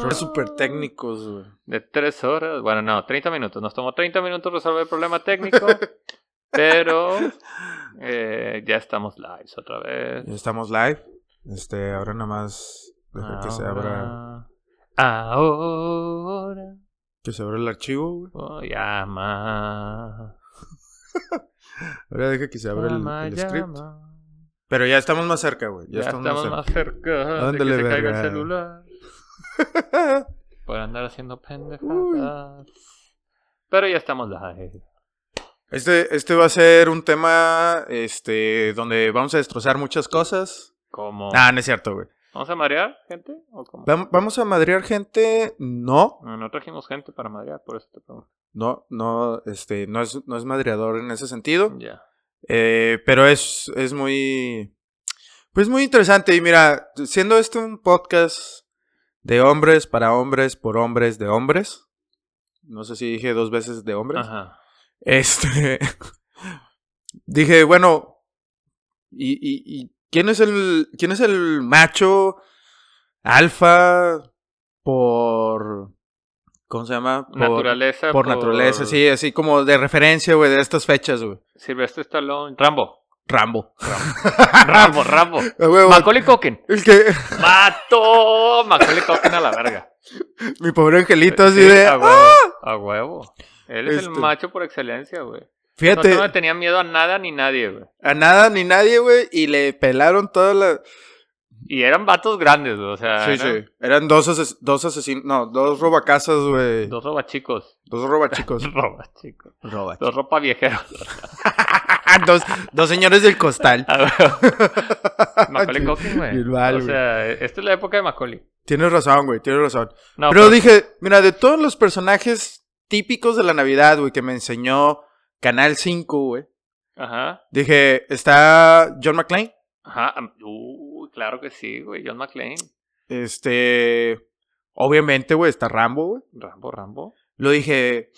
Son súper técnicos, güey. de tres horas. Bueno, no, 30 minutos. Nos tomó 30 minutos resolver el problema técnico. pero eh, ya estamos live otra vez. Ya estamos live. Este, ahora nada más deja que se abra, Ahora. Ahora. que se abra el archivo, güey. Oh, llama. Ahora deja que se abra el, llama, el script. llama. Pero ya estamos más cerca, güey. Ya, Ya, estamos, más cerca de Ándale, que se caiga el celular. Por andar haciendo pendejadas. Pero ya estamos live. Este, este va a ser un tema, este, donde vamos a destrozar muchas cosas. ¿Cómo? Ah, no es cierto, güey. ¿Vamos a marear gente? ¿O cómo? Vam- ¿Vamos a madrear gente? No, No, no trajimos gente para marear, por eso te pregunto. no, no, este, no es, no es madreador en ese sentido. Ya. Eh, pero es, es muy, pues muy interesante. Y mira, siendo este un podcast de hombres para hombres por hombres de hombres. No sé si dije dos veces de hombres. Ajá. Este. dije, bueno. ¿y, y, y quién es el. quién es el macho alfa por. ¿Cómo se llama? Por, Naturaleza. Por naturaleza, sí, así como de referencia, güey, de estas fechas, güey. Silvestre Stallone. Rambo. Rambo. Rambo, Rambo. Huevo, Macaulay Culkin. el que. ¡Mato! Macaulay Culkin a la verga. Mi pobre angelito así Sí, de. A huevo. A huevo. Él es el Este. macho por excelencia, güey. Fíjate, no le tenía miedo a nada ni nadie, güey. a nada ni nadie, güey, y le pelaron toda la. Y eran vatos grandes, güey. O sea, Sí, eran sí. Eran dos, ases- dos asesinos. No, dos robacasas, güey. dos robachicos. Dos robachicos. Robachicos. Roba. Dos ropa viejeros. dos, dos señores del costal. A huevo. Macaulay Culkin, güey. O sea, esta es la época de Macaulay. Tienes razón, güey, tienes razón. No, pero dije, mira, de todos los personajes típicos de la Navidad, güey, que me enseñó Canal 5, güey. Ajá. Dije, está John McClane. Ajá. Uy, claro que sí, güey. John McClane. Este. Obviamente, güey, está Rambo, güey. Rambo, Rambo. Lo dije,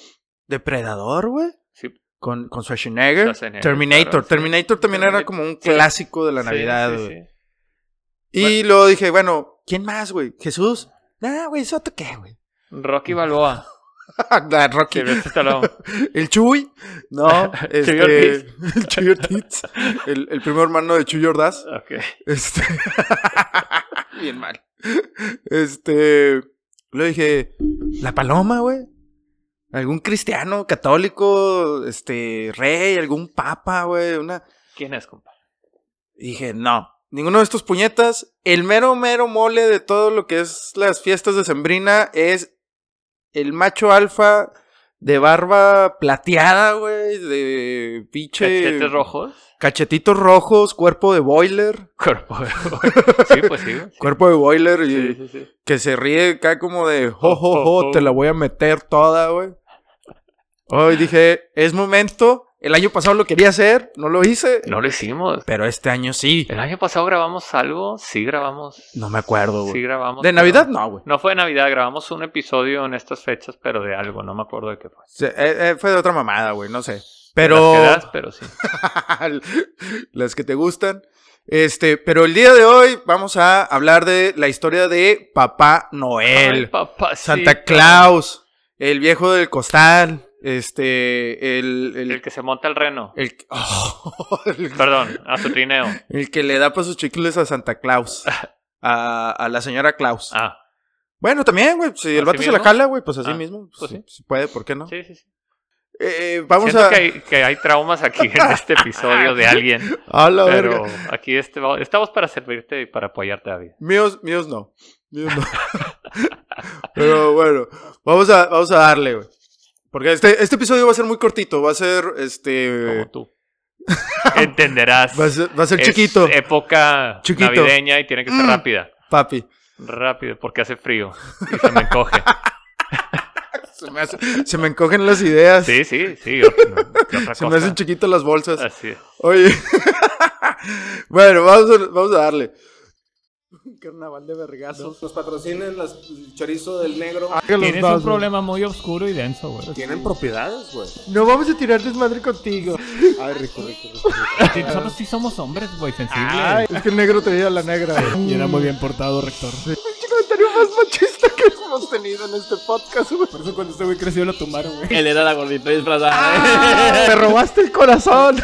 Depredador, güey. Sí. Con, con Schwarzenegger. Schwarzenegger, Terminator. claro, sí. Terminator también era como un clásico de la Navidad, güey. Y luego dije, bueno, ¿quién más, güey? ¿Jesús? Nah, güey, ¿eso qué, güey? Rocky Balboa. Ah, Rocky. El Chuy. No, este. El Chuy Ortiz. El, el primo hermano de Chuy Ordaz. Ok. Este. Bien mal. Este. Le dije, la paloma, güey. Algún cristiano, católico, este, rey, algún papa, güey, una. ¿Quién es, compa? Y dije, no, ninguno de estos puñetas. El mero, mero mole de todo lo que es las fiestas de Sembrina es el macho alfa de barba plateada, güey, de pinche... ¿Cachetes rojos? Cachetitos rojos, cuerpo de boiler. Cuerpo de Sí, pues sí. Cuerpo de boiler y sí, sí. que se ríe acá como de, jo, jo, jo, te la voy a meter toda, güey. Hoy dije, es momento. El año pasado lo quería hacer, no lo hice. No lo hicimos. Pero este año sí. El año pasado grabamos algo. Sí, grabamos. No me acuerdo, Sí, güey. grabamos. De Navidad no, güey. No fue de Navidad, grabamos un episodio en estas fechas, pero de algo, no me acuerdo de qué fue. Eh, eh, fue de otra mamada, güey, no sé. Pero. las que das, pero sí. las que te gustan. Este, pero el día de hoy vamos a hablar de la historia de Papá Noel, Ay, papá, Santa Claus, el viejo del costal, este, el. El, El que se monta el reno. el- oh, el- Perdón, a su trineo. el que le da para sus chicles a Santa Claus. A, a la señora Claus. Ah, Bueno, también, güey. Si el ¿Así vato se la jala, güey, pues así Ah, mismo. pues si, sí. si puede, ¿por qué no? sí, sí, sí. Eh, eh, vamos Siento a. que, hay, que hay traumas aquí en este episodio de alguien. A la Pero verga. aquí este, estamos para servirte y para apoyarte, David. Míos, míos no. Míos no. Pero bueno, vamos a, vamos a darle, güey. Porque este, este episodio va a ser muy cortito. Va a ser, este. Como tú. Entenderás. Va a ser, va a ser Es chiquito, época Chiquito. navideña y tiene que ser Mm. rápida. papi. Rápido, porque hace frío y se me encoge. Se me, hace- se me encogen las ideas. Sí, sí, sí. o- no, ¿qué otra Se me hacen chiquitas las bolsas. Así es. Oye. bueno, vamos a, vamos a darle. Carnaval de vergazos. Nos patrocinen las, el chorizo del negro. Tienes un problema muy oscuro y denso, güey. Tienen propiedades, güey. No vamos a tirar desmadre contigo. Ay, rico, rico, rico. Sí, Nosotros sí somos hombres, güey, sensibles. Ay, es que el negro traía a la negra. güey. Y era muy bien portado, rector. Pinche comentario más machista que hemos tenido en este podcast, güey. Por eso cuando este güey creció lo tumbaron, güey. Él era la gordita disfrazada. ¡Ah! ¡Me robaste el corazón!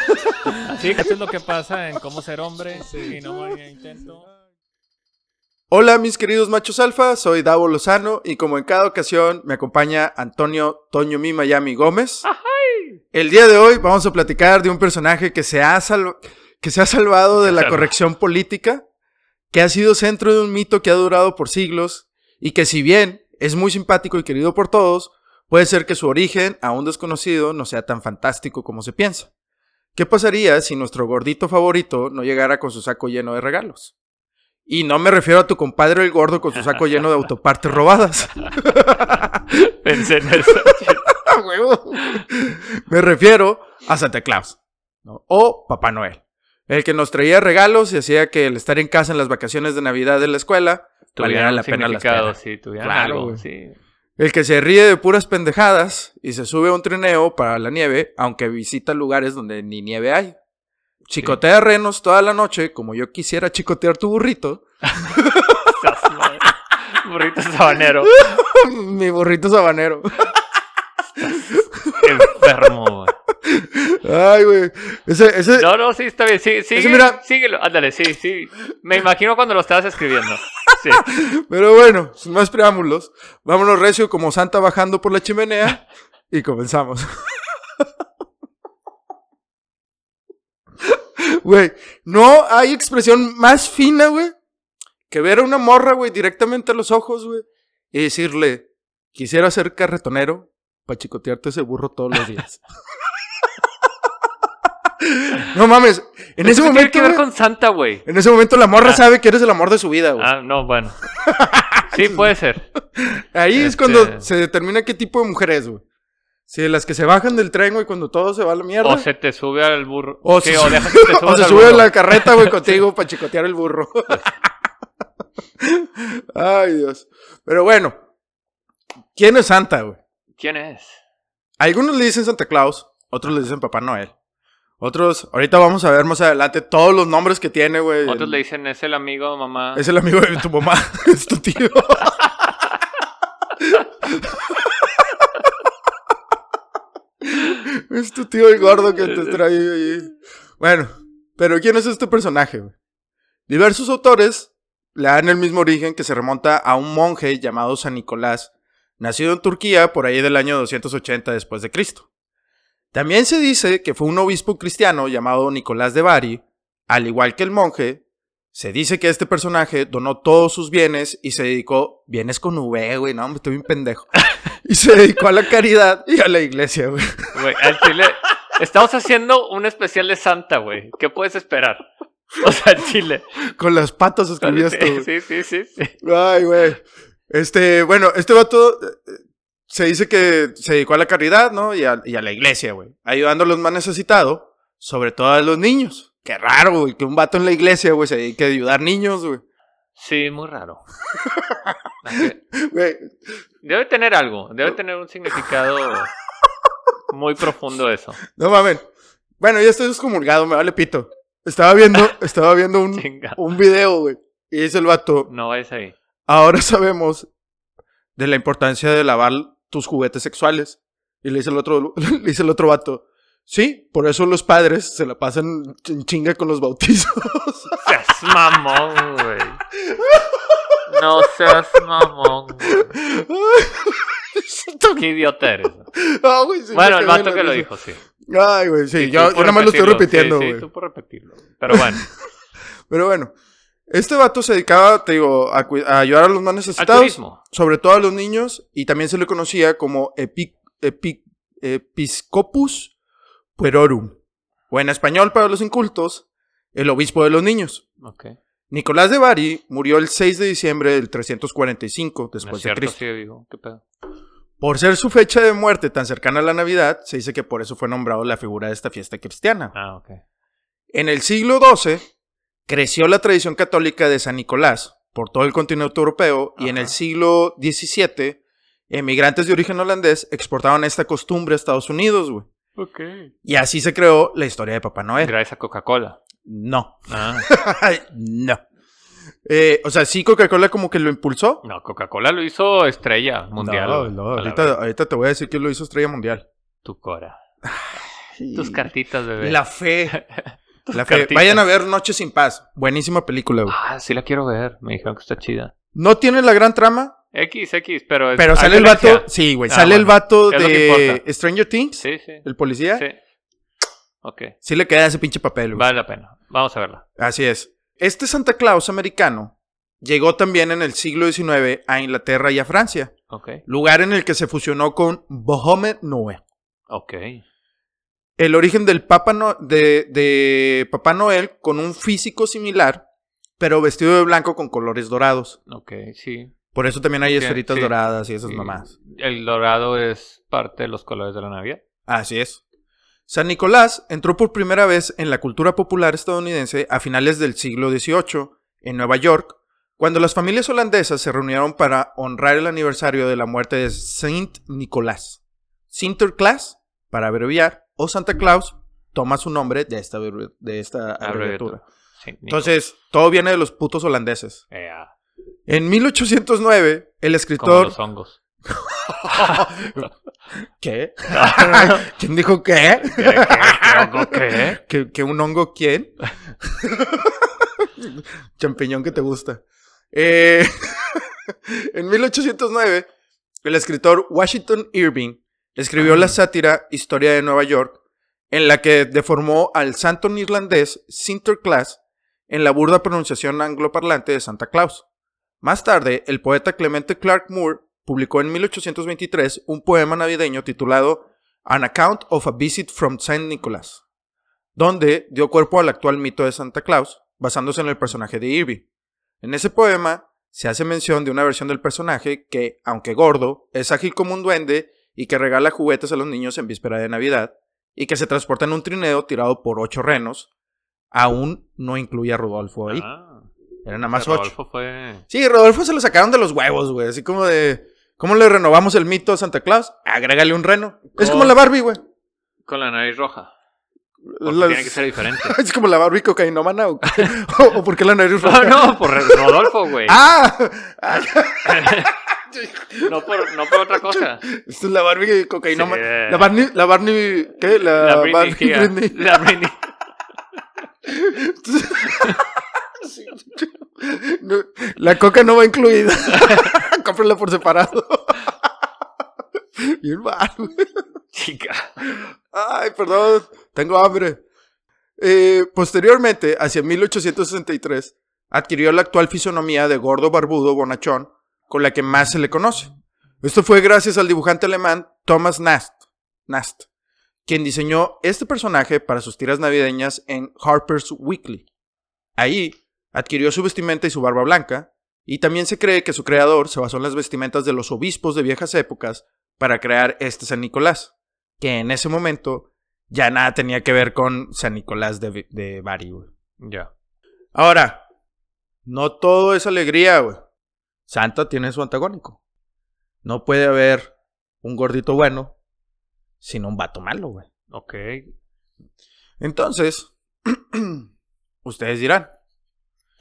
Así que esto es lo que pasa en cómo ser hombre y no morir en intento. Hola mis queridos machos alfa, soy Davo Lozano y como en cada ocasión me acompaña Antonio Toño Mi Miami Gómez. El día de hoy vamos a platicar de un personaje que se ha, sal- que se ha salvado de la corrección política, que ha sido centro de un mito que ha durado por siglos y que si bien es muy simpático y querido por todos, puede ser que su origen, aún desconocido, no sea tan fantástico como se piensa. ¿Qué pasaría si nuestro gordito favorito no llegara con su saco lleno de regalos? Y no me refiero a tu compadre el gordo con su saco lleno de autopartes robadas. Pensé en eso. Me refiero a Santa Claus. ¿no? O Papá Noel. El que nos traía regalos y hacía que el estar en casa en las vacaciones de Navidad de la escuela valiera Tuvieran la pena sí, Claro, algo, sí. El que se ríe de puras pendejadas y se sube a un trineo para la nieve, aunque visita lugares donde ni nieve hay. Chicotea renos toda la noche, como yo quisiera chicotear tu burrito. Burrito sabanero. Mi burrito sabanero. Enfermo, güey. Ay, güey. Ese, ese, No, no, sí, está bien. Sí, sigue, mira- síguelo. Ándale, sí, sí. Me imagino cuando lo estabas escribiendo. Sí. Pero bueno, sin más preámbulos, vámonos recio como Santa bajando por la chimenea y comenzamos. Güey, no hay expresión más fina, güey, que ver a una morra, güey, directamente a los ojos, güey, y decirle, quisiera ser carretonero para chicotearte ese burro todos los días. no mames, en ese ¿Qué tiene momento, que ver con Santa, güey? en ese momento la morra Ah. sabe que eres el amor de su vida, güey. Ah, no, bueno. Sí, puede ser. Ahí es Este- cuando se determina qué tipo de mujer es, güey. Si de las que se bajan del tren, güey, cuando todo se va a la mierda. O se te sube al burro. O Sí, se, o sube- que te o subas se al sube a la carreta, güey, contigo para chicotear el burro. Ay, Dios. Pero bueno, ¿quién es Santa, güey? ¿Quién es? Algunos le dicen Santa Claus, otros le dicen Papá Noel. Otros, ahorita vamos a ver más adelante todos los nombres que tiene, güey. Otros le dicen, es el amigo, mamá. Es el amigo de tu mamá, es tu tío. Es tu tío el gordo que te trae ahí. Bueno, pero ¿quién es este personaje? Diversos autores le dan el mismo origen que se remonta a un monje llamado San Nicolás, nacido en Turquía por ahí del año 280 después de Cristo. También se dice que fue un obispo cristiano llamado Nicolás de Bari, al igual que el monje, se dice que este personaje donó todos sus bienes y se dedicó, bienes con V, güey, no, me estoy bien pendejo. Y se dedicó a la caridad y a la iglesia, güey. Güey, al chile. Estamos haciendo un especial de Santa, güey. ¿Qué puedes esperar? O sea, al chile. Con las patas escribí esto. Sí, sí, sí, sí. Ay, güey. Este, bueno, este vato eh, se dice que se dedicó a la caridad, ¿no? Y a, y a la iglesia, güey. Ayudando a los más necesitados, sobre todo a los niños. Qué raro, güey, que un vato en la iglesia, güey, se dedique a ayudar niños, güey. Sí, muy raro. Debe tener algo. Debe tener un significado muy profundo eso. no mames. Bueno, ya estoy excomulgado, me vale pito. Estaba viendo, estaba viendo un, un video, güey. Y dice el vato, No vayas ahí. ahora sabemos de la importancia de lavar tus juguetes sexuales. Y le dice el otro, le dice el otro vato, sí, por eso los padres se la pasan en chinga con los bautizos. Seas mamón, güey. No seas mamón, güey. Qué idiota eres. Ah, güey, sí, Bueno, el vato que lo dijo, sí. Ay, güey, sí, Y yo, nada más lo estoy repitiendo, Sí, güey. sí, tú por repetirlo. Pero bueno, Pero bueno, este vato se dedicaba, te digo, a, ayudar a los más necesitados, sobre todo a los niños, y también se le conocía como epi- epi- Episcopus Puerorum, o en español para los incultos, el obispo de los niños. Ok. Nicolás de Bari murió el 6 de diciembre del 345 No es después de Cristo. sigue vivo. ¿Qué pedo? Por ser su fecha de muerte tan cercana a la Navidad, se dice que por eso fue nombrado la figura de esta fiesta cristiana. Ah, ok. En el siglo XII creció la tradición católica de San Nicolás por todo el continente europeo y en el siglo XVII emigrantes de origen holandés exportaban esta costumbre a Estados Unidos, güey. Ok. Y así se creó la historia de Papá Noel. Gracias a Coca-Cola. No. Ah, no. Eh, o sea, sí, Coca-Cola como que lo impulsó. No, Coca-Cola lo hizo estrella mundial. No, no, ahorita, ahorita te voy a decir que lo hizo estrella mundial. Tu cora. Tus cartitas, bebé. La fe. La fe. cartitas. Vayan a ver Noche sin Paz. Buenísima película, güey. Ah, sí la quiero ver. Me dijeron que está chida. No tiene la gran trama, X, X, pero... es- pero sale el vato. Sí, güey. Ah, sale el vato de. Stranger Things. Sí, sí. El policía. Sí. Sí. Ok. le queda ese pinche papel, güey. Vale la pena. Vamos a verla. Así es. Este Santa Claus americano llegó también en el siglo XIX a Inglaterra y a Francia, Ok. lugar en el que se fusionó con Bohème Noël. Ok. El origen del Papa No- de, de Papá Noel con un físico similar, pero vestido de blanco con colores dorados. Ok, sí. Por eso también hay Sí, esferitas sí. doradas y esas Sí. mamás. El dorado es parte de los colores de la Navidad. Así es. San Nicolás entró por primera vez en la cultura popular estadounidense a finales del siglo XVIII, en Nueva York, cuando las familias holandesas se reunieron para honrar el aniversario de la muerte de Saint Nicolás. Sinterklaas, para abreviar, o Santa Claus, toma su nombre de esta, de esta abreviatura. Entonces, todo viene de los putos holandeses. En 1809, el como escritor... los hongos. ¿Qué? ¿Quién dijo qué? ¿Qué, qué, qué hongo qué? ¿Que, que un hongo quién? Champiñón que te gusta. Eh, en 1809, el escritor Washington Irving escribió la sátira Historia de Nueva York, en la que deformó al santo irlandés Sinterklaas en la burda pronunciación angloparlante de Santa Claus. Más tarde, el poeta Clemente Clark Moore publicó en 1823 un poema navideño titulado An Account of a Visit from Saint Nicholas donde dio cuerpo al actual mito de Santa Claus, basándose en el personaje de Irving. En ese poema se hace mención de una versión del personaje que, aunque gordo, es ágil como un duende y que regala juguetes a los niños en víspera de Navidad, y que se transporta en un trineo tirado por ocho renos. Aún no incluye a Rodolfo ahí. Ah, Eran nada más ese ocho. Rodolfo fue... Sí, Rodolfo se lo sacaron de los huevos, güey. Así como de. ¿Cómo le renovamos el mito a Santa Claus? Agrégale un reno. Es como la Barbie, güey. Con la nariz roja. Las- tiene que ser diferente. Es como la Barbie cocainómana o, o, o porque la nariz No, roja. no, por Rodolfo, güey. ¡Ah! Ah, No por, no por otra cosa. Esta es la Barbie cocainómana. Sí. La Barney, la Barney, ¿qué? La, La Britney, Barbie tía. Britney. La Britney. No, la coca no va incluida. Cómprala por separado. Bien mal, güey. Chica. Ay, perdón, tengo hambre. Eh, posteriormente, hacia 1863, adquirió la actual fisonomía de gordo barbudo bonachón, con la que más se le conoce. Esto fue gracias al dibujante alemán Thomas Nast, Nast, quien diseñó este personaje para sus tiras navideñas en Harper's Weekly. Ahí adquirió su vestimenta y su barba blanca, y también se cree que su creador se basó en las vestimentas de los obispos de viejas épocas para crear este San Nicolás, que en ese momento ya nada tenía que ver con San Nicolás de, de Bari, güey. Ya. Ahora, no todo es alegría, güey. Santa tiene su antagónico. No puede haber un gordito bueno sin un vato malo, güey. Ok. Entonces, ustedes dirán,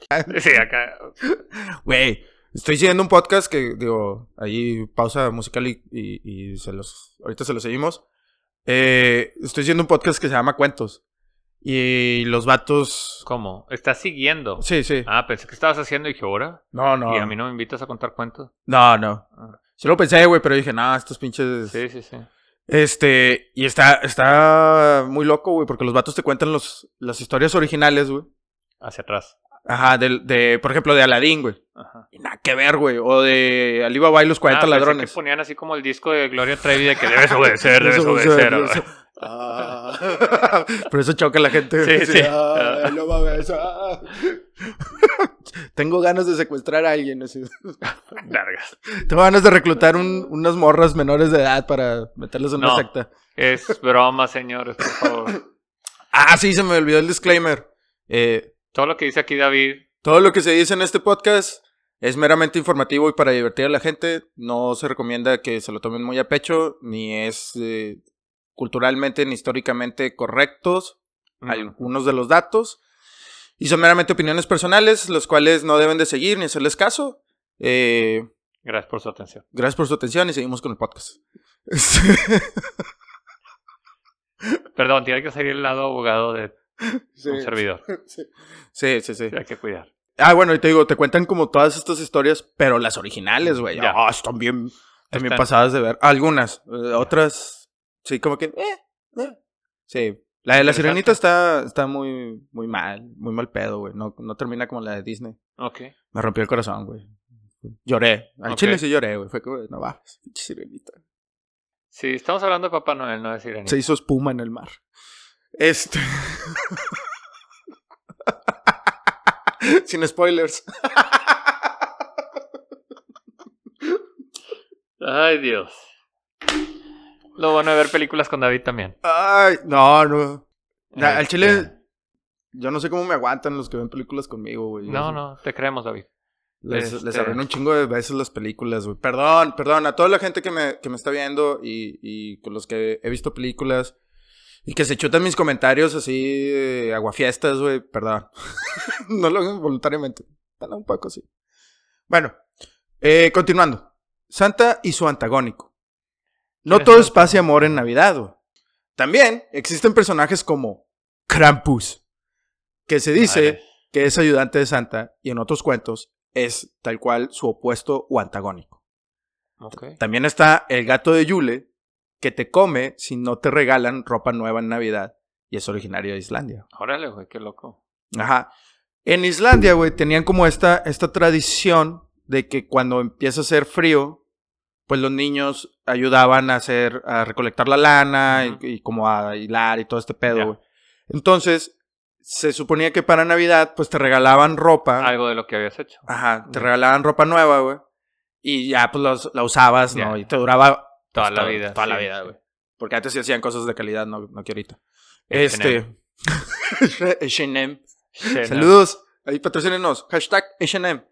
Sí, acá. güey, estoy siguiendo un podcast que, digo, ahí pausa musical y, y- y se los, ahorita se los seguimos. Eh, estoy siguiendo un podcast que se llama Cuentos. Y los vatos... ¿Cómo? ¿Estás siguiendo? Sí, sí. Ah, pensé que estabas haciendo y dije, ¿ahora? No, no. ¿Y a mí no me invitas a contar cuentos? No, no. Ah. Sí lo pensé, güey, pero dije, no, estos pinches... Sí, sí, sí. Este, y está, está muy loco, güey, porque los vatos te cuentan los, las historias originales, güey. Hacia atrás. Ajá, de, de, por ejemplo, de Aladdin, güey. Ajá. Y nada que ver, güey. O de Alibaba y los 40 Ah, ladrones. que ponían así como el disco de Gloria Trevi de que debes obedecer, debes obedecer. eso. Ah. Por eso choca la gente. Sí, sí. "Ay, no mames, ah". Tengo ganas de secuestrar a alguien. así. Largas. Tengo ganas de reclutar un- unas morras menores de edad para meterles en una No. secta. Es broma, señores, por favor. Ah, sí, se me olvidó el disclaimer. Eh, Todo lo que dice aquí David, todo lo que se dice en este podcast es meramente informativo y para divertir a la gente. No se recomienda que se lo tomen muy a pecho, ni es eh, culturalmente ni históricamente correctos mm, algunos de los datos. Y son meramente opiniones personales, los cuales no deben de seguir ni hacerles caso. Eh, Gracias por su atención. gracias por su atención y seguimos con el podcast. Perdón, tiene que salir el lado abogado de un servidor. sí, sí, sí. Hay que cuidar. Ah, bueno, y te digo, te cuentan como todas estas historias, pero las originales, güey. Ya. Ah, están bien, están bien pasadas de ver. Algunas, eh, otras, sí, como que, eh, eh. Sí. La de la sirenita está, está muy, muy mal, muy mal pedo, güey. No, no termina como la de Disney. Ok. Me rompió el corazón, güey. Lloré. Al Ok. chile sí lloré, güey. Fue como, no va, sirenita. Sí, estamos hablando de Papá Noel, no de Sirenita. Se hizo espuma en el mar. Este. Sin spoilers. Ay, Dios. Lo bueno de ver películas con David también. Ay, no, no. Al Este, chile, yo no sé cómo me aguantan los que ven películas conmigo, güey. No, no, te creemos, David. Les, Este- les arruino un chingo de veces las películas, güey. Perdón, perdón. A toda la gente que me, que me está viendo y, y con los que he visto películas y que se chutan mis comentarios así, eh, aguafiestas, güey. Perdón. no lo hagan voluntariamente. Dale un poco así. Bueno, eh, continuando. Santa y su antagónico. No ¿Quién es todo es paz y amor en Navidad, güey. También existen personajes como Krampus, que se dice Madre. que es ayudante de Santa y en otros cuentos es tal cual su opuesto o antagónico. También está el gato de Yule, que te come si no te regalan ropa nueva en Navidad y es originario de Islandia. Órale, güey, qué loco. Ajá. En Islandia, güey, tenían como esta, esta tradición de que cuando empieza a hacer frío, pues los niños ayudaban a hacer, a recolectar la lana y- como a hilar y todo este pedo, güey. Entonces, se suponía que para Navidad, pues te regalaban ropa. Algo de lo que habías hecho. Ajá, te regalaban ropa nueva, güey. Y ya, pues los- la usabas, ¿no? Y te duraba Toda pues, la todo- vida. Toda la sí, vida, sí. güey. Porque antes sí hacían cosas de calidad, no, no que ahorita. Este. H&M. Saludos. Ahí patrocínenos. Hashtag H&M.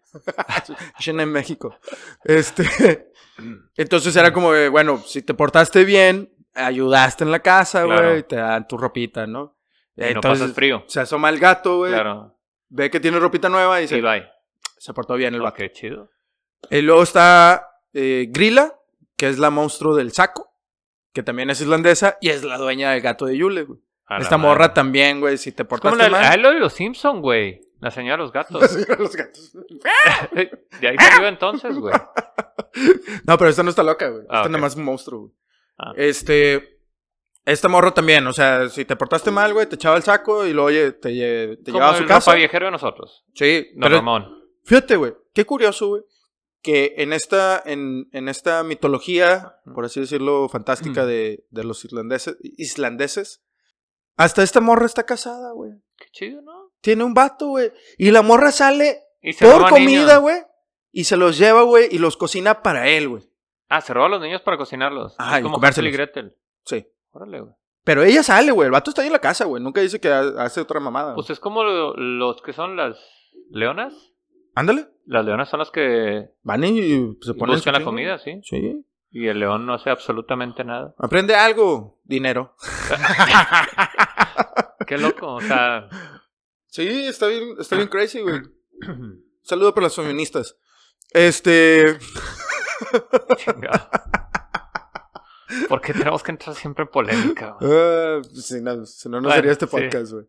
H&M México. Este. Entonces era como, de, bueno, si te portaste bien, ayudaste en la casa, güey, Claro. te dan tu ropita, ¿no? Y no Entonces pasas frío. se asoma el gato, güey, Claro. ve que tiene ropita nueva y Sí, se, bye. se portó bien el Oh, vato. qué chido. Y luego está eh, Grilla, que es la monstruo del saco, que también es islandesa y es la dueña del gato de Yule, güey. La Esta madre. morra también, güey, si te Es como portaste la, mal. ah, lo de los Simpson, güey. La señora de los gatos. Los gatos. de ahí salió entonces, güey. No, pero esta no está loca, güey. Ah, esta ok. nada más un monstruo, güey. Ah. Este. Esta morra también, o sea, si te portaste mal, güey, te echaba el saco y luego oye, te, te Como llevaba a su el casa. ropa viejero de nosotros. Sí, Don pero Ramón. fíjate, güey, qué curioso, güey, que en esta, en, en esta mitología, por así decirlo, fantástica de, de los islandeses, islandeses, hasta esta morra está casada, güey. Qué chido, ¿no? Tiene un vato, güey. Y la morra sale Y por comida, güey. Y se los lleva, güey, y los cocina para él, güey. Ah, se roba a los niños para cocinarlos. Ajá, Es y como. Hansel y Gretel. Sí. Órale, güey. Pero ella sale, güey. El vato está ahí en la casa, güey. Nunca dice que ha- hace otra mamada. Pues es como lo- los que son las leonas. Ándale. Las leonas son las que Van y se ponen. buscan la comida, sí. Y el león no hace absolutamente nada. Aprende algo. Dinero. Qué loco, o sea. Sí, está bien, está bien crazy, güey. Saludo para las feministas. Este. chingado. ¿Por qué tenemos que entrar siempre en polémica? güey? ah, si no, si no, no Bueno, sería este podcast, güey.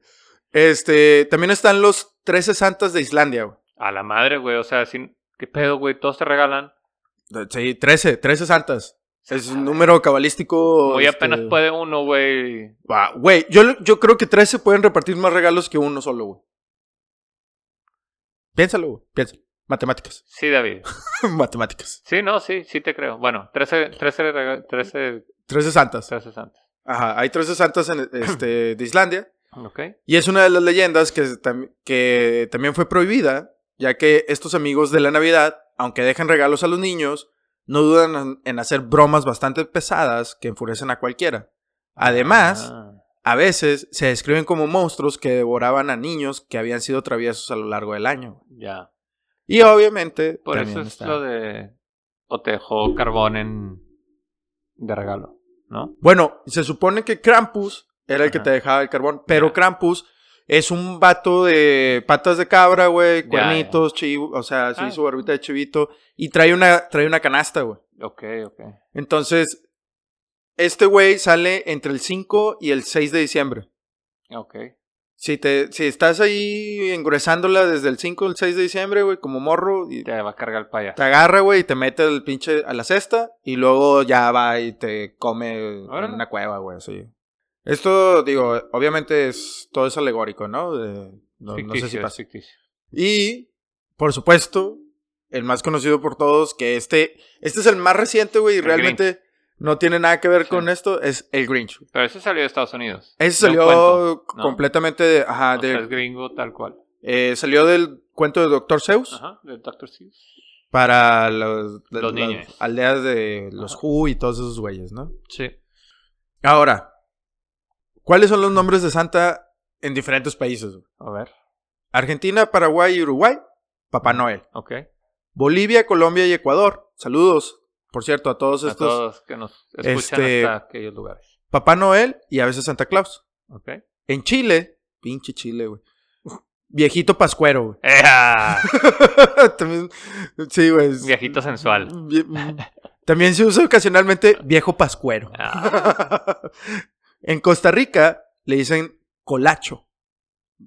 Este. También están los 13 santas de Islandia, güey. A la madre, güey. O sea, sin... ¿qué pedo, güey? Todos te regalan. Sí, 13, 13 santas. Es un número cabalístico. Hoy este, apenas puede uno, güey. Güey, yo, yo creo que 13 pueden repartir más regalos que uno solo, güey. Piénsalo, güey. Piénsalo. Matemáticas. Sí, David. Matemáticas. Sí, no, sí, sí te creo. Bueno, 13, 13, rega- 13, 13 santas. 13 santos. Ajá, hay 13 santas en, este, de Islandia. Ok. Y es una de las leyendas que, tam- que también fue prohibida, ya que estos amigos de la Navidad, aunque dejan regalos a los niños, no dudan en- hacer bromas bastante pesadas que enfurecen a cualquiera. Además, Ah, a veces se describen como monstruos que devoraban a niños que habían sido traviesos a lo largo del año. ya. Y obviamente... Por eso es está- lo de. O te dejó carbón en. de regalo, ¿no? Bueno, se supone que Krampus era el que te dejaba el carbón, pero. Krampus Es un vato de patas de cabra, güey, cuernitos, chivo, o sea, así Ah. su barbita de chivito. Y trae una, trae una canasta, güey. Ok, ok. Entonces, este güey sale entre el 5 y el 6 de diciembre. Ok. Si, te, si estás ahí engruesándola desde el 5 al 6 de diciembre, güey, como morro, y Te va a cargar el payaso. te agarra, güey, y te mete el pinche a la cesta, y luego ya va y te come Órale. en una cueva, güey, así. Esto, digo, obviamente es, todo es alegórico, ¿no? De- no, no sé si pasa. ficticio. Y, por supuesto, el más conocido por todos, que este, este es el más reciente, güey, y realmente no tiene nada que ver Sí. con esto, es el Grinch. Pero ese salió de Estados Unidos. Ese salió completamente de, ajá, O es gringo tal cual. eh, salió del cuento de Dr. Seuss Ajá, de Dr. Seuss. para los, de- Los las niños. aldeas de los Ajá. Who y todos esos güeyes, ¿no? Sí. Ahora, ¿cuáles son los nombres de Santa en diferentes países? güey? A ver. Argentina, Paraguay y Uruguay, Papá Noel. Ok. Bolivia, Colombia y Ecuador. Saludos, por cierto, a todos A estos. todos que nos escuchan este- hasta aquellos lugares. Papá Noel y a veces Santa Claus. Ok. En Chile, pinche Chile, güey. Viejito Pascuero, güey. También, sí, güey. Viejito sensual. Vie- También se usa ocasionalmente viejo pascuero. Ah, en Costa Rica le dicen colacho,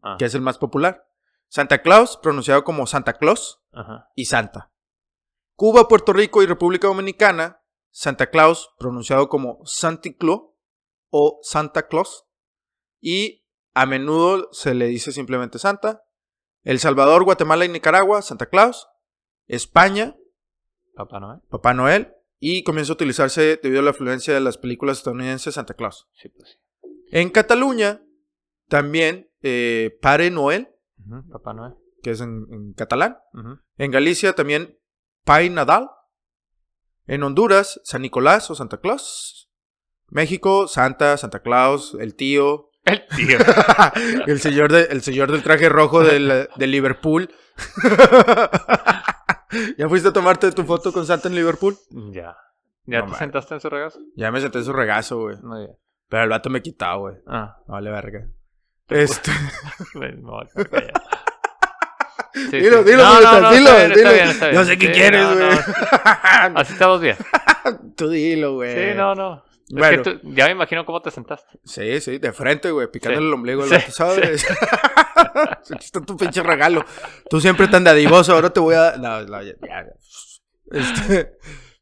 ah, que es el más popular. Santa Claus, pronunciado como Santa Claus, ajá. y Santa. Cuba, Puerto Rico y República Dominicana, Santa Claus, pronunciado como Santi Claus o Santa Claus. Y a menudo se le dice simplemente Santa. El Salvador, Guatemala y Nicaragua, Santa Claus. España, Papá Noel. Papá Noel. Y comienza a utilizarse debido a la afluencia de las películas estadounidenses Santa Claus. Sí, pues. En Cataluña, también eh, Pare Noel, Papá Noel. que es en, en catalán. En Galicia también Pai Nadal. En Honduras, San Nicolás o Santa Claus. México, Santa, Santa Claus, el tío. El tío. el, señor de- el señor del traje rojo del, de Liverpool. ¿Ya fuiste a tomarte tu foto con Santa en Liverpool? ya. ¿Ya No te mames. sentaste en su regazo? Ya me senté en su regazo, güey. Muy bien. Pero el vato me quitaba, güey. Ah, Vale, verga. Este, quedar callado. Sí, dilo, sí. dilo, No, no, no, dilo, está bien, dilo. está bien, está bien. Yo sé qué Sí, quieres, no, güey. no. Así estamos bien. Tú dilo, güey. Sí, no, no. Es Bueno. que tú- ya me imagino cómo te sentaste. Sí, sí, de frente, güey, picándole Sí. el ombligo Sí, vato, ¿sabes? Aquí está tu pinche regalo. Tú siempre tan dadivoso, ahora te voy a... No, no, ya, ya. Este,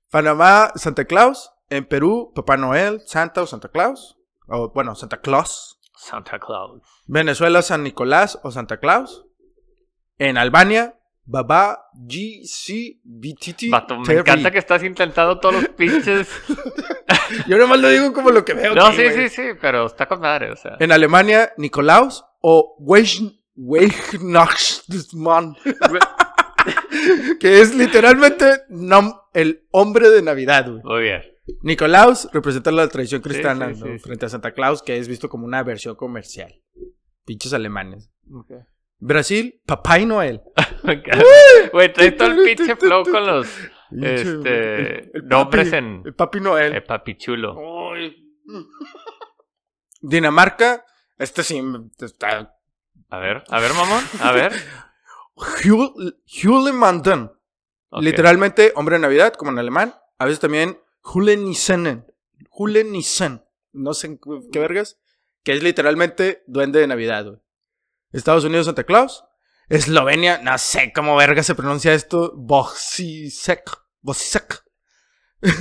Panamá, Santa Claus. En Perú, Papá Noel, Santa o Santa Claus. O, bueno, Santa Claus. Santa Claus. Venezuela, San Nicolás o Santa Claus. En Albania, Baba GC BTT. Vato, me Terry. encanta que estás intentando todos los pinches. Yo nomás lo digo como lo que veo. no, aquí, sí, sí, sí, pero está con madre, o sea. En Alemania, Nikolaus o Weihn- Weihnachtsmann. que es literalmente el hombre de Navidad, güey. Muy bien. Nikolaus representa la tradición cristiana sí, sí, ¿no? sí. frente a Santa Claus, que es visto como una versión comercial. Pinches alemanes. Ok. Brasil, Papá Noel. Me encanta. Güey, traes todo el pinche flow con los este, nombres papi- en El Papi Noel. eh, papichulo. Dinamarca, este sí está. A ver, a ver, mamón, a ver. Literalmente, hombre de Navidad, como en alemán. A veces también Julenissen. Julenissen. No sé qué- qué vergas. Que es literalmente duende de Navidad, güey. Estados Unidos, Santa Claus. Eslovenia, no sé cómo verga se pronuncia esto. Bosisek. Bosisek.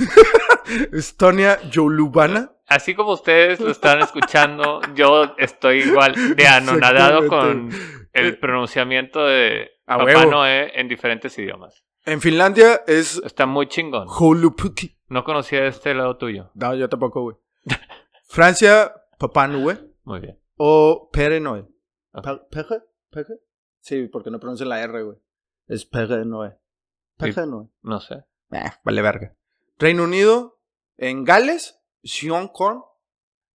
Estonia, Yolubana. Así como ustedes lo están escuchando, yo estoy igual de anonadado con el pronunciamiento de A Papá huevo. Noé en diferentes idiomas. En Finlandia es Está muy chingón. Holupuki. No conocía este lado tuyo. No, yo tampoco, güey. Francia, Papá. Muy bien. O Pere. Pa- ¿Pere? ¿Pere? Sí, porque no pronuncian la R, güey. Es Pere Noel. Pere Noel. No sé. Vale verga. Reino Unido, en Gales, Sion Corn.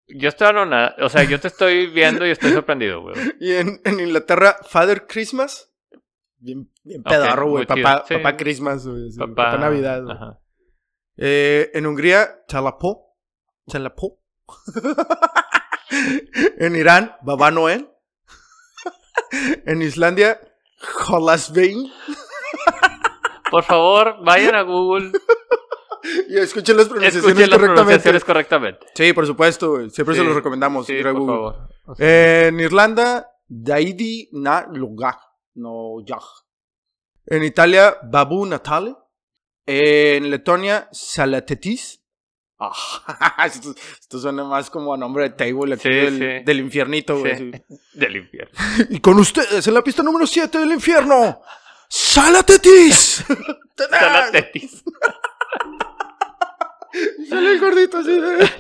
Yo estoy anonadado. O sea, yo te estoy viendo y estoy sorprendido, güey. Y en, en Inglaterra, Father Christmas. Bien, bien pedorro, güey. Papá, Sí. papá Christmas, güey. sí, Papá, Papá Navidad, güey. Ajá. Eh, en Hungría, Chalapó. Chalapó. en Irán, Babá Noel. En Islandia, Holasvein. Por favor, vayan a Google, Y escuchen las pronunciaciones escuchen las correctamente. pronunciaciones correctamente. Sí, por supuesto, güey. Siempre Sí, se los recomendamos. Sí, por Google. favor. En Irlanda, Daidi na Lugag. No Yag. En Italia, Babu Natale. En Letonia, Salatetis. Ah, esto, esto suena más como a nombre de table aquí Sí, del, sí. del infiernito, güey. Sí. sí. del infierno. Y con ustedes en la pista número 7 del infierno, Salatetis. Sala tetis. Sale el gordito así de...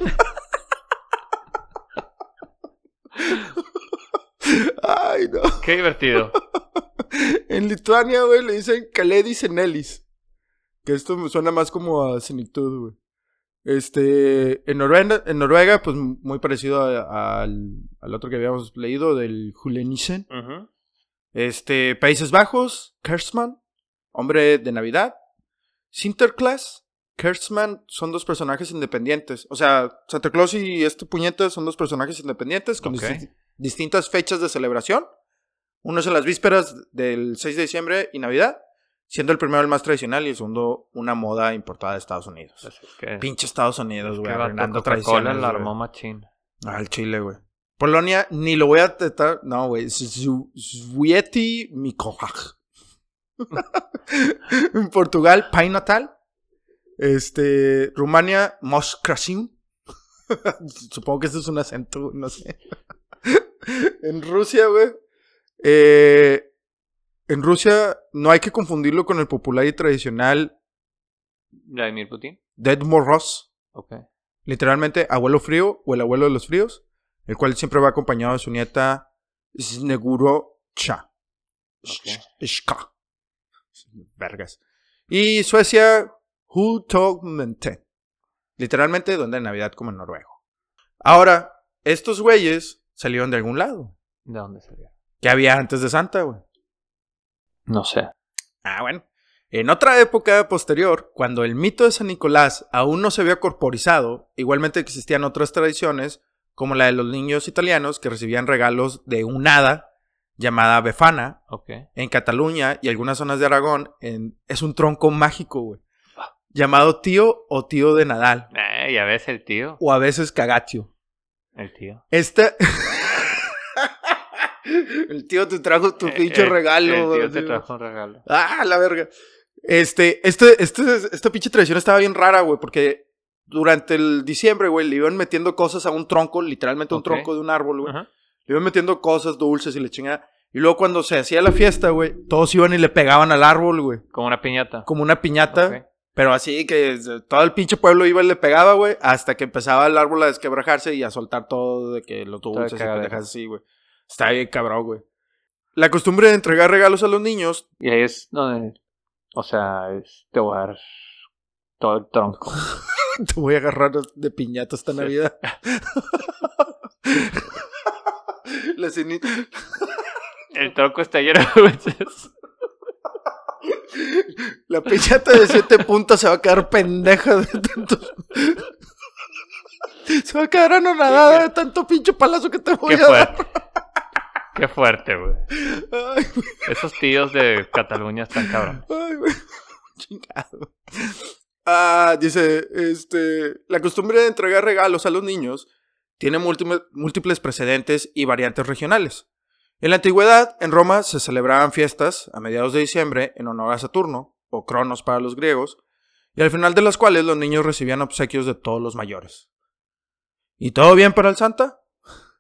Ay, no. Qué divertido. En Lituania, güey, le dicen Kaledis Enelis. Que esto me suena más como a senitud, güey. Este, en Noruega, en Noruega pues muy parecido a- al, al otro que habíamos leído, del Julenisen. Ujú. Este, Países Bajos, Kerstman, hombre de Navidad. Sinterklaas, Kerstman son dos personajes independientes. O sea, Santa Claus y este puñete son dos personajes independientes con distintas fechas de celebración. Uno es en las vísperas del 6 de diciembre y Navidad, siendo el primero el más tradicional y el segundo una moda importada de Estados Unidos. Así es que, Pinche Estados Unidos, güey, arruinando Coca-Cola la armó machín. Al Chile, güey. Polonia, ni lo voy a tratar. No, güey. Zwieti Mikołaj. en Portugal, Pai Natal. Este. Rumania, Moskrasin. Supongo que este es un acento, no sé. en Rusia, güey. eh, en Rusia no hay que confundirlo con el popular y tradicional Vladimir Putin. Dead Moroz. Ok. literalmente abuelo frío o el abuelo de los fríos, el cual siempre va acompañado de su nieta Sneguro Cha. Ok. Shka. Vergas. Y Suecia, Hutogmente. Literalmente donde en Navidad como en noruego. Ahora, estos güeyes salieron de algún lado. ¿De dónde salió? ¿Qué había antes de Santa, güey? No sé. Ah, bueno. En otra época posterior, cuando el mito de San Nicolás aún no se había corporizado, igualmente existían otras tradiciones, como la de los niños italianos que recibían regalos de un hada llamada Befana Ok. en Cataluña y algunas zonas de Aragón. en- es un tronco mágico, güey. Llamado tío o tío de Nadal, Eh, ya ves el tío. o a veces cagatio. El tío. Este. el tío te trajo tu Eh, pinche eh, regalo. El tío te trajo un regalo. Ah, la verga. Este, este, este, esta pinche tradición estaba bien rara, güey, porque durante el diciembre, güey, le iban metiendo cosas a un tronco, literalmente un tronco de un árbol, güey. Le iban metiendo cosas dulces y le chingada. Y luego cuando se hacía la fiesta, güey, todos iban y le pegaban al árbol, güey. Como una piñata. Como una piñata. Ok. Pero así que todo el pinche pueblo iba y le pegaba, güey, hasta que empezaba el árbol a desquebrajarse y a soltar todo de que los Todo dulces y pendejas así, güey. Está bien cabrón, güey. La costumbre de entregar regalos a los niños Y ahí es donde. O sea, es, te voy a dar todo el tronco. Te voy a agarrar de piñata esta Sí. Navidad. El tronco está lleno de dulces. La piñata de siete puntas se va a quedar pendeja de tantos. Se va a quedar anonadada de tanto pinche palazo que te voy Qué a dar. Qué fuerte, güey. Esos tíos de Cataluña están cabrón. ay, güey. Chingado. Ah, dice, este, la costumbre de entregar regalos a los niños tiene múltiples precedentes y variantes regionales. En la antigüedad, en Roma se celebraban fiestas a mediados de diciembre en honor a Saturno, o Cronos para los griegos, y al final de las cuales los niños recibían obsequios de todos los mayores. ¿Y todo bien para el Santa?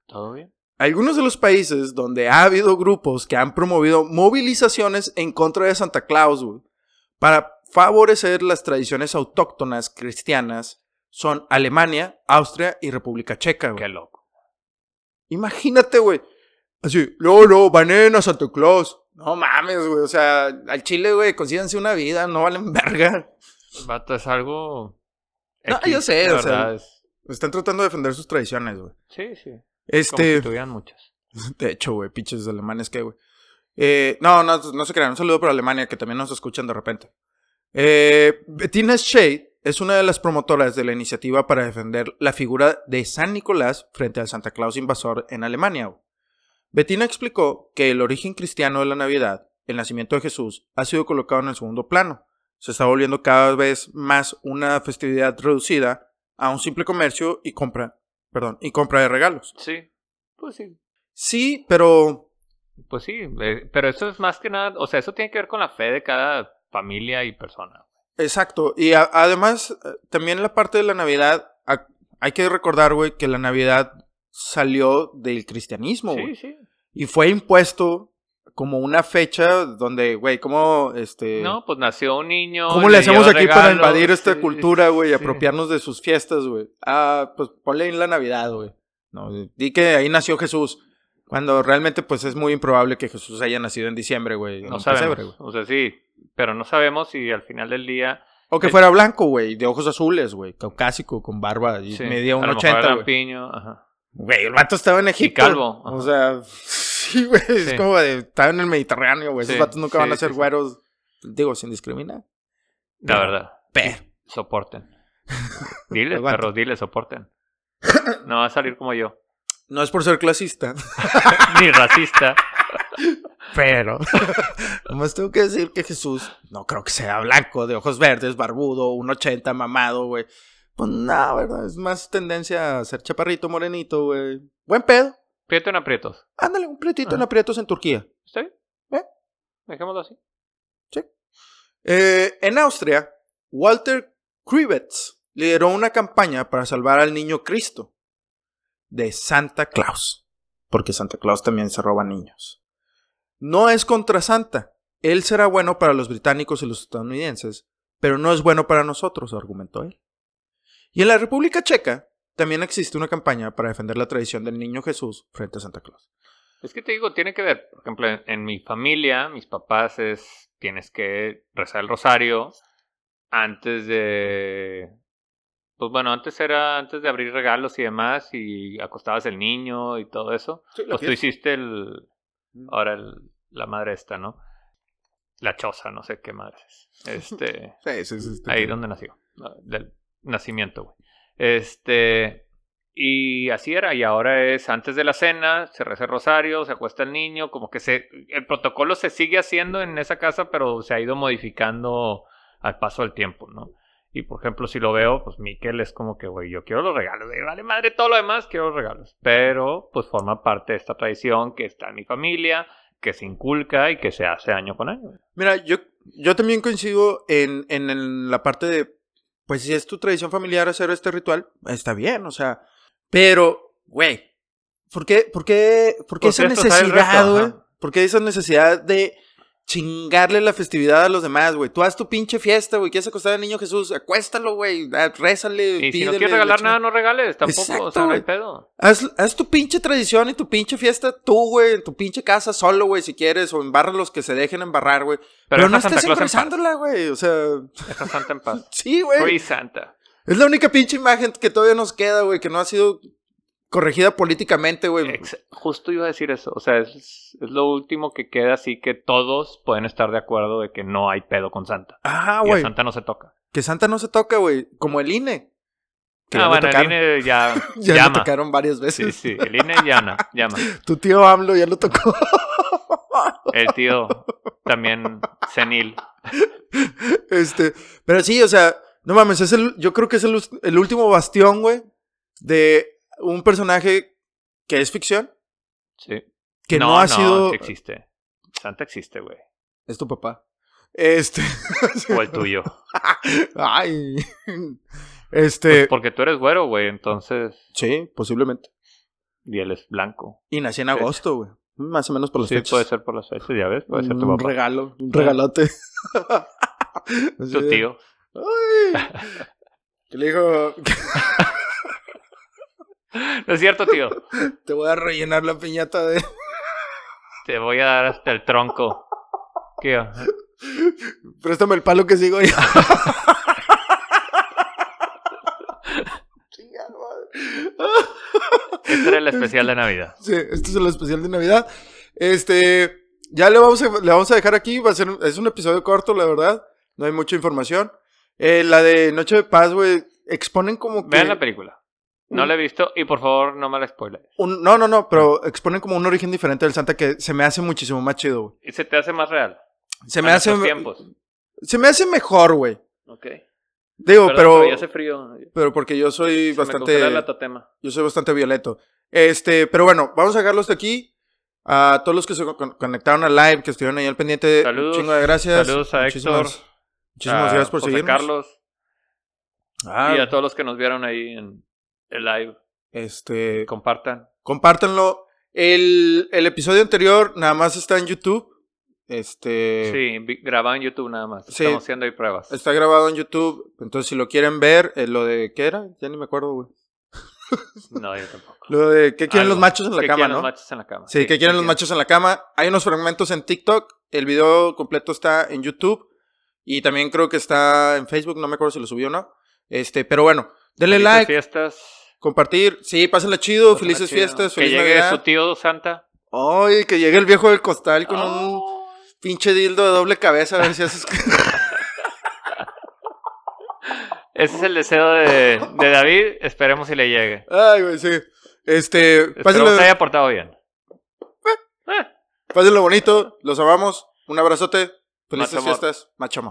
¿Todo bien? Algunos de los países donde ha habido grupos que han promovido movilizaciones en contra de Santa Claus güey, para favorecer las tradiciones autóctonas cristianas son Alemania, Austria y República Checa. güey. Qué loco. Imagínate, güey. Así, no, no, banen a Santa Claus. No mames, güey. O sea, al Chile, güey, consíganse una vida, no valen verga. Vato, es algo. No, X, yo sé, o sea, es- Están tratando de defender sus tradiciones, güey. Sí, sí. Como Este. si tuvieran muchas. De hecho, güey, pinches alemanes que, güey. Eh, no, no, no se crean. Un saludo para Alemania, que también nos escuchan de repente. Eh, Bettina Shade es una de las promotoras de la iniciativa para defender la figura de San Nicolás frente al Santa Claus invasor en Alemania. Bettina explicó que el origen cristiano de la Navidad, el nacimiento de Jesús, ha sido colocado en el segundo plano. Se está volviendo cada vez más una festividad reducida a un simple comercio y compra, perdón, y compra de regalos. Sí, pues sí. Sí, pero Pues sí, eh, pero eso es más que nada, o sea, eso tiene que ver con la fe de cada familia y persona. Exacto. Y a- además, eh, también la parte de la Navidad, a- hay que recordar, güey, que la Navidad salió del cristianismo. Sí, sí. Y fue impuesto como una fecha donde, güey, ¿cómo, este... No, pues nació un niño. ¿Cómo le hacemos aquí para invadir esta sí, cultura, güey? Y sí. apropiarnos de sus fiestas, güey. Ah, pues ponle en la Navidad, güey. No, di que ahí nació Jesús. Cuando realmente, pues, es muy improbable que Jesús haya nacido en diciembre, güey. No sabemos. pesebre, o sea, sí, pero no sabemos si al final del día. O que fuera blanco, güey, de ojos azules, güey. Caucásico, con barba y sí, medía un a lo mejor 80, era güey. el vato estaba en Egipto. calvo, O sea, sí, güey. Es como de. Estaba en el Mediterráneo, güey. Esos vatos nunca van a ser güeros. Digo, sin discriminar. La No. verdad. Pero. Soporten. Aguanta. perros, diles, soporten. No va a salir como yo. No es por ser clasista. Ni racista. Pero. Nomás tengo que decir que Jesús no creo que sea blanco, de ojos verdes, barbudo, un 80, mamado, güey. Pues no, ¿verdad? Es más tendencia a ser chaparrito, morenito, güey. Buen pedo. Prieto en aprietos. Ándale, un pretito en Ajá. aprietos en Turquía. ¿Está bien? ¿Eh? Dejémoslo así. Eh, en Austria, Walter Krivets lideró una campaña para salvar al niño Cristo de Santa Claus, porque Santa Claus también se roba niños. No es contra Santa, él será bueno para los británicos y los estadounidenses, pero no es bueno para nosotros, argumentó él. Y en la República Checa también existe una campaña para defender la tradición del niño Jesús frente a Santa Claus. Es que te digo, tiene que ver. Por ejemplo, en, en mi familia, mis papás es. Tienes que rezar el rosario antes de. Pues bueno, antes era antes de abrir regalos y demás, y acostabas el niño y todo eso. Pues tú hiciste el. Ahora el, la madre esta, ¿no? La choza, no sé qué madre es. Este. Sí, sí, sí, sí. Ahí donde nació. Del nacimiento, güey. Este. Y así era. Y ahora es antes de la cena, se reza el rosario, se acuesta el niño. Como que se. El protocolo se sigue haciendo en esa casa, pero se ha ido modificando al paso del tiempo, ¿no? Y por ejemplo, si lo veo, pues Miquel es como que, güey, yo quiero los regalos, güey, vale madre todo lo demás, quiero los regalos. Pero, pues forma parte de esta tradición que está en mi familia, que se inculca y que se hace año con año. Mira, yo, yo también coincido en, en la parte de, pues si es tu tradición familiar hacer este ritual, está bien, o sea, pero, güey, ¿por qué, por qué, por qué esa necesidad, resto, güey? ajá. ¿Por qué esa necesidad de chingarle la festividad a los demás, güey? Tú haz tu pinche fiesta, güey, quieres acostar al niño Jesús, acuéstalo, güey, ah, rézale, Y si no quieres la regalar nada, no regales tampoco, Exacto, o sea, no hay pedo. Haz, haz tu pinche tradición y tu pinche fiesta tú, güey, en tu pinche casa solo, güey, si quieres, o embarra los que se dejen embarrar, güey. Pero, no Santa estés güey, o sea, Deja Santa en paz. sí, güey. Free Santa. Es la única pinche imagen que todavía nos queda, güey, que no ha sido corregida políticamente, güey. Justo iba a decir eso. O sea, es, es lo último que queda, así que todos pueden estar de acuerdo de que no hay pedo con Santa. Ah, güey. Santa no se toca. Que Santa no se toca, güey. Como el INE. Que ah, bueno, el. INE ya, Ya lo tocaron varias Sí, veces. sí, el INE llama, llama. Tu tío AMLO ya lo tocó. El tío también senil. este, pero sí, o sea, no mames, es el, yo creo que es el, el último bastión, güey, de un personaje que es ficción, Sí. que no, ha no, sido... sí existe. Santa existe, güey. Es tu papá. Este... O el tuyo. Ay. Este... Porque tú eres güero, güey, entonces. Sí, posiblemente. Y él es blanco. Y nací en agosto, güey. Más o menos por las Sí, fechas. puede ser por las fechas, ya ves, puede ser tu un papá. regalo, un regalote. Tu tío. Ay. Que le dijo, No es cierto, tío. te voy a rellenar la piñata de... Te voy a dar hasta el tronco. ¿Qué? Préstame el palo que sigo madre. Este era el especial de Navidad. Sí, este es el especial de Navidad. Este, ya le vamos a, le vamos a dejar aquí. Va a ser, es un episodio corto, la verdad. No hay mucha información. Eh, la de Noche de Paz, güey, exponen como que. Vean la película. No la he visto y por favor no me la spoiles. Un- no, no, no, pero exponen como un origen diferente del Santa que se me hace muchísimo más chido, güey. Y se te hace más real. Se me hace. tiempos. Se me hace mejor, güey. Ok. Digo, Perdón, pero. ya hace frío. Pero porque yo soy Se me bastante. congela la. Yo soy bastante violeto. Este, pero bueno, vamos a dejarlos de aquí. A todos los que se con- conectaron al live, que estuvieron ahí al pendiente. Saludos. Un chingo de gracias. Saludos a Muchísimas- Héctor. Muchísimas a gracias por José seguirnos. Carlos Ah, y a todos los que nos vieron ahí en el live. este, Compartan. compártanlo. El, el episodio anterior nada más está en YouTube. Este. Sí, grabado en YouTube nada más. Sí. Estamos haciendo ahí pruebas. Está grabado en YouTube. Entonces, si lo quieren ver, eh, lo de. ¿Qué era? Ya ni me acuerdo, güey. No, yo tampoco. Lo de. ¿Qué quieren Algo. los machos en la ¿Qué cama, no? los machos en la cama? Sí, ¿qué quieren los machos en la cama? Hay unos fragmentos en TikTok. El video completo está en YouTube. Y también creo que está en Facebook. No me acuerdo si lo subió o no. Este, pero bueno, denle Felices like, fiestas. Compartir. Sí, pásenla chido. Pásenla felices chido. fiestas. Que Feliz llegue Navidad. su tío Santa. Ay, que llegue el viejo del costal con un pinche dildo de doble cabeza. A ver si haces. Ese es el deseo de, de David. Esperemos si le llegue. Ay, güey, sí. Este, Esperemos pásenlo, se haya portado bien. Eh, pásenlo bonito. Los amamos. Un abrazote. Felices Macho fiestas. Macho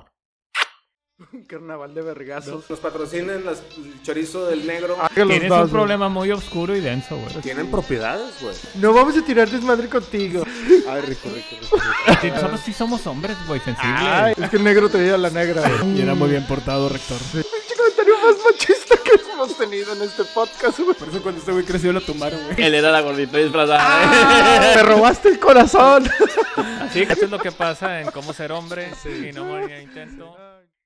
amor. Carnaval de vergazos. Nos patrocinan las, el chorizo del negro. Tienes un problema muy oscuro y denso, güey. Tienen propiedades, güey. No vamos a tirar desmadre contigo. Ay, rico, rico, rico. Sí, Nosotros sí somos hombres, güey, sensibles. Ay, es que el negro te veía la negra. Y era muy bien portado, rector. pinche comentario más machista que hemos tenido en este podcast, güey. Por eso cuando este güey creció lo tumbaron, güey. Él era la gordita disfrazada. Me robaste el corazón. Sí, eso es lo que pasa en cómo ser hombre y no morir en intento.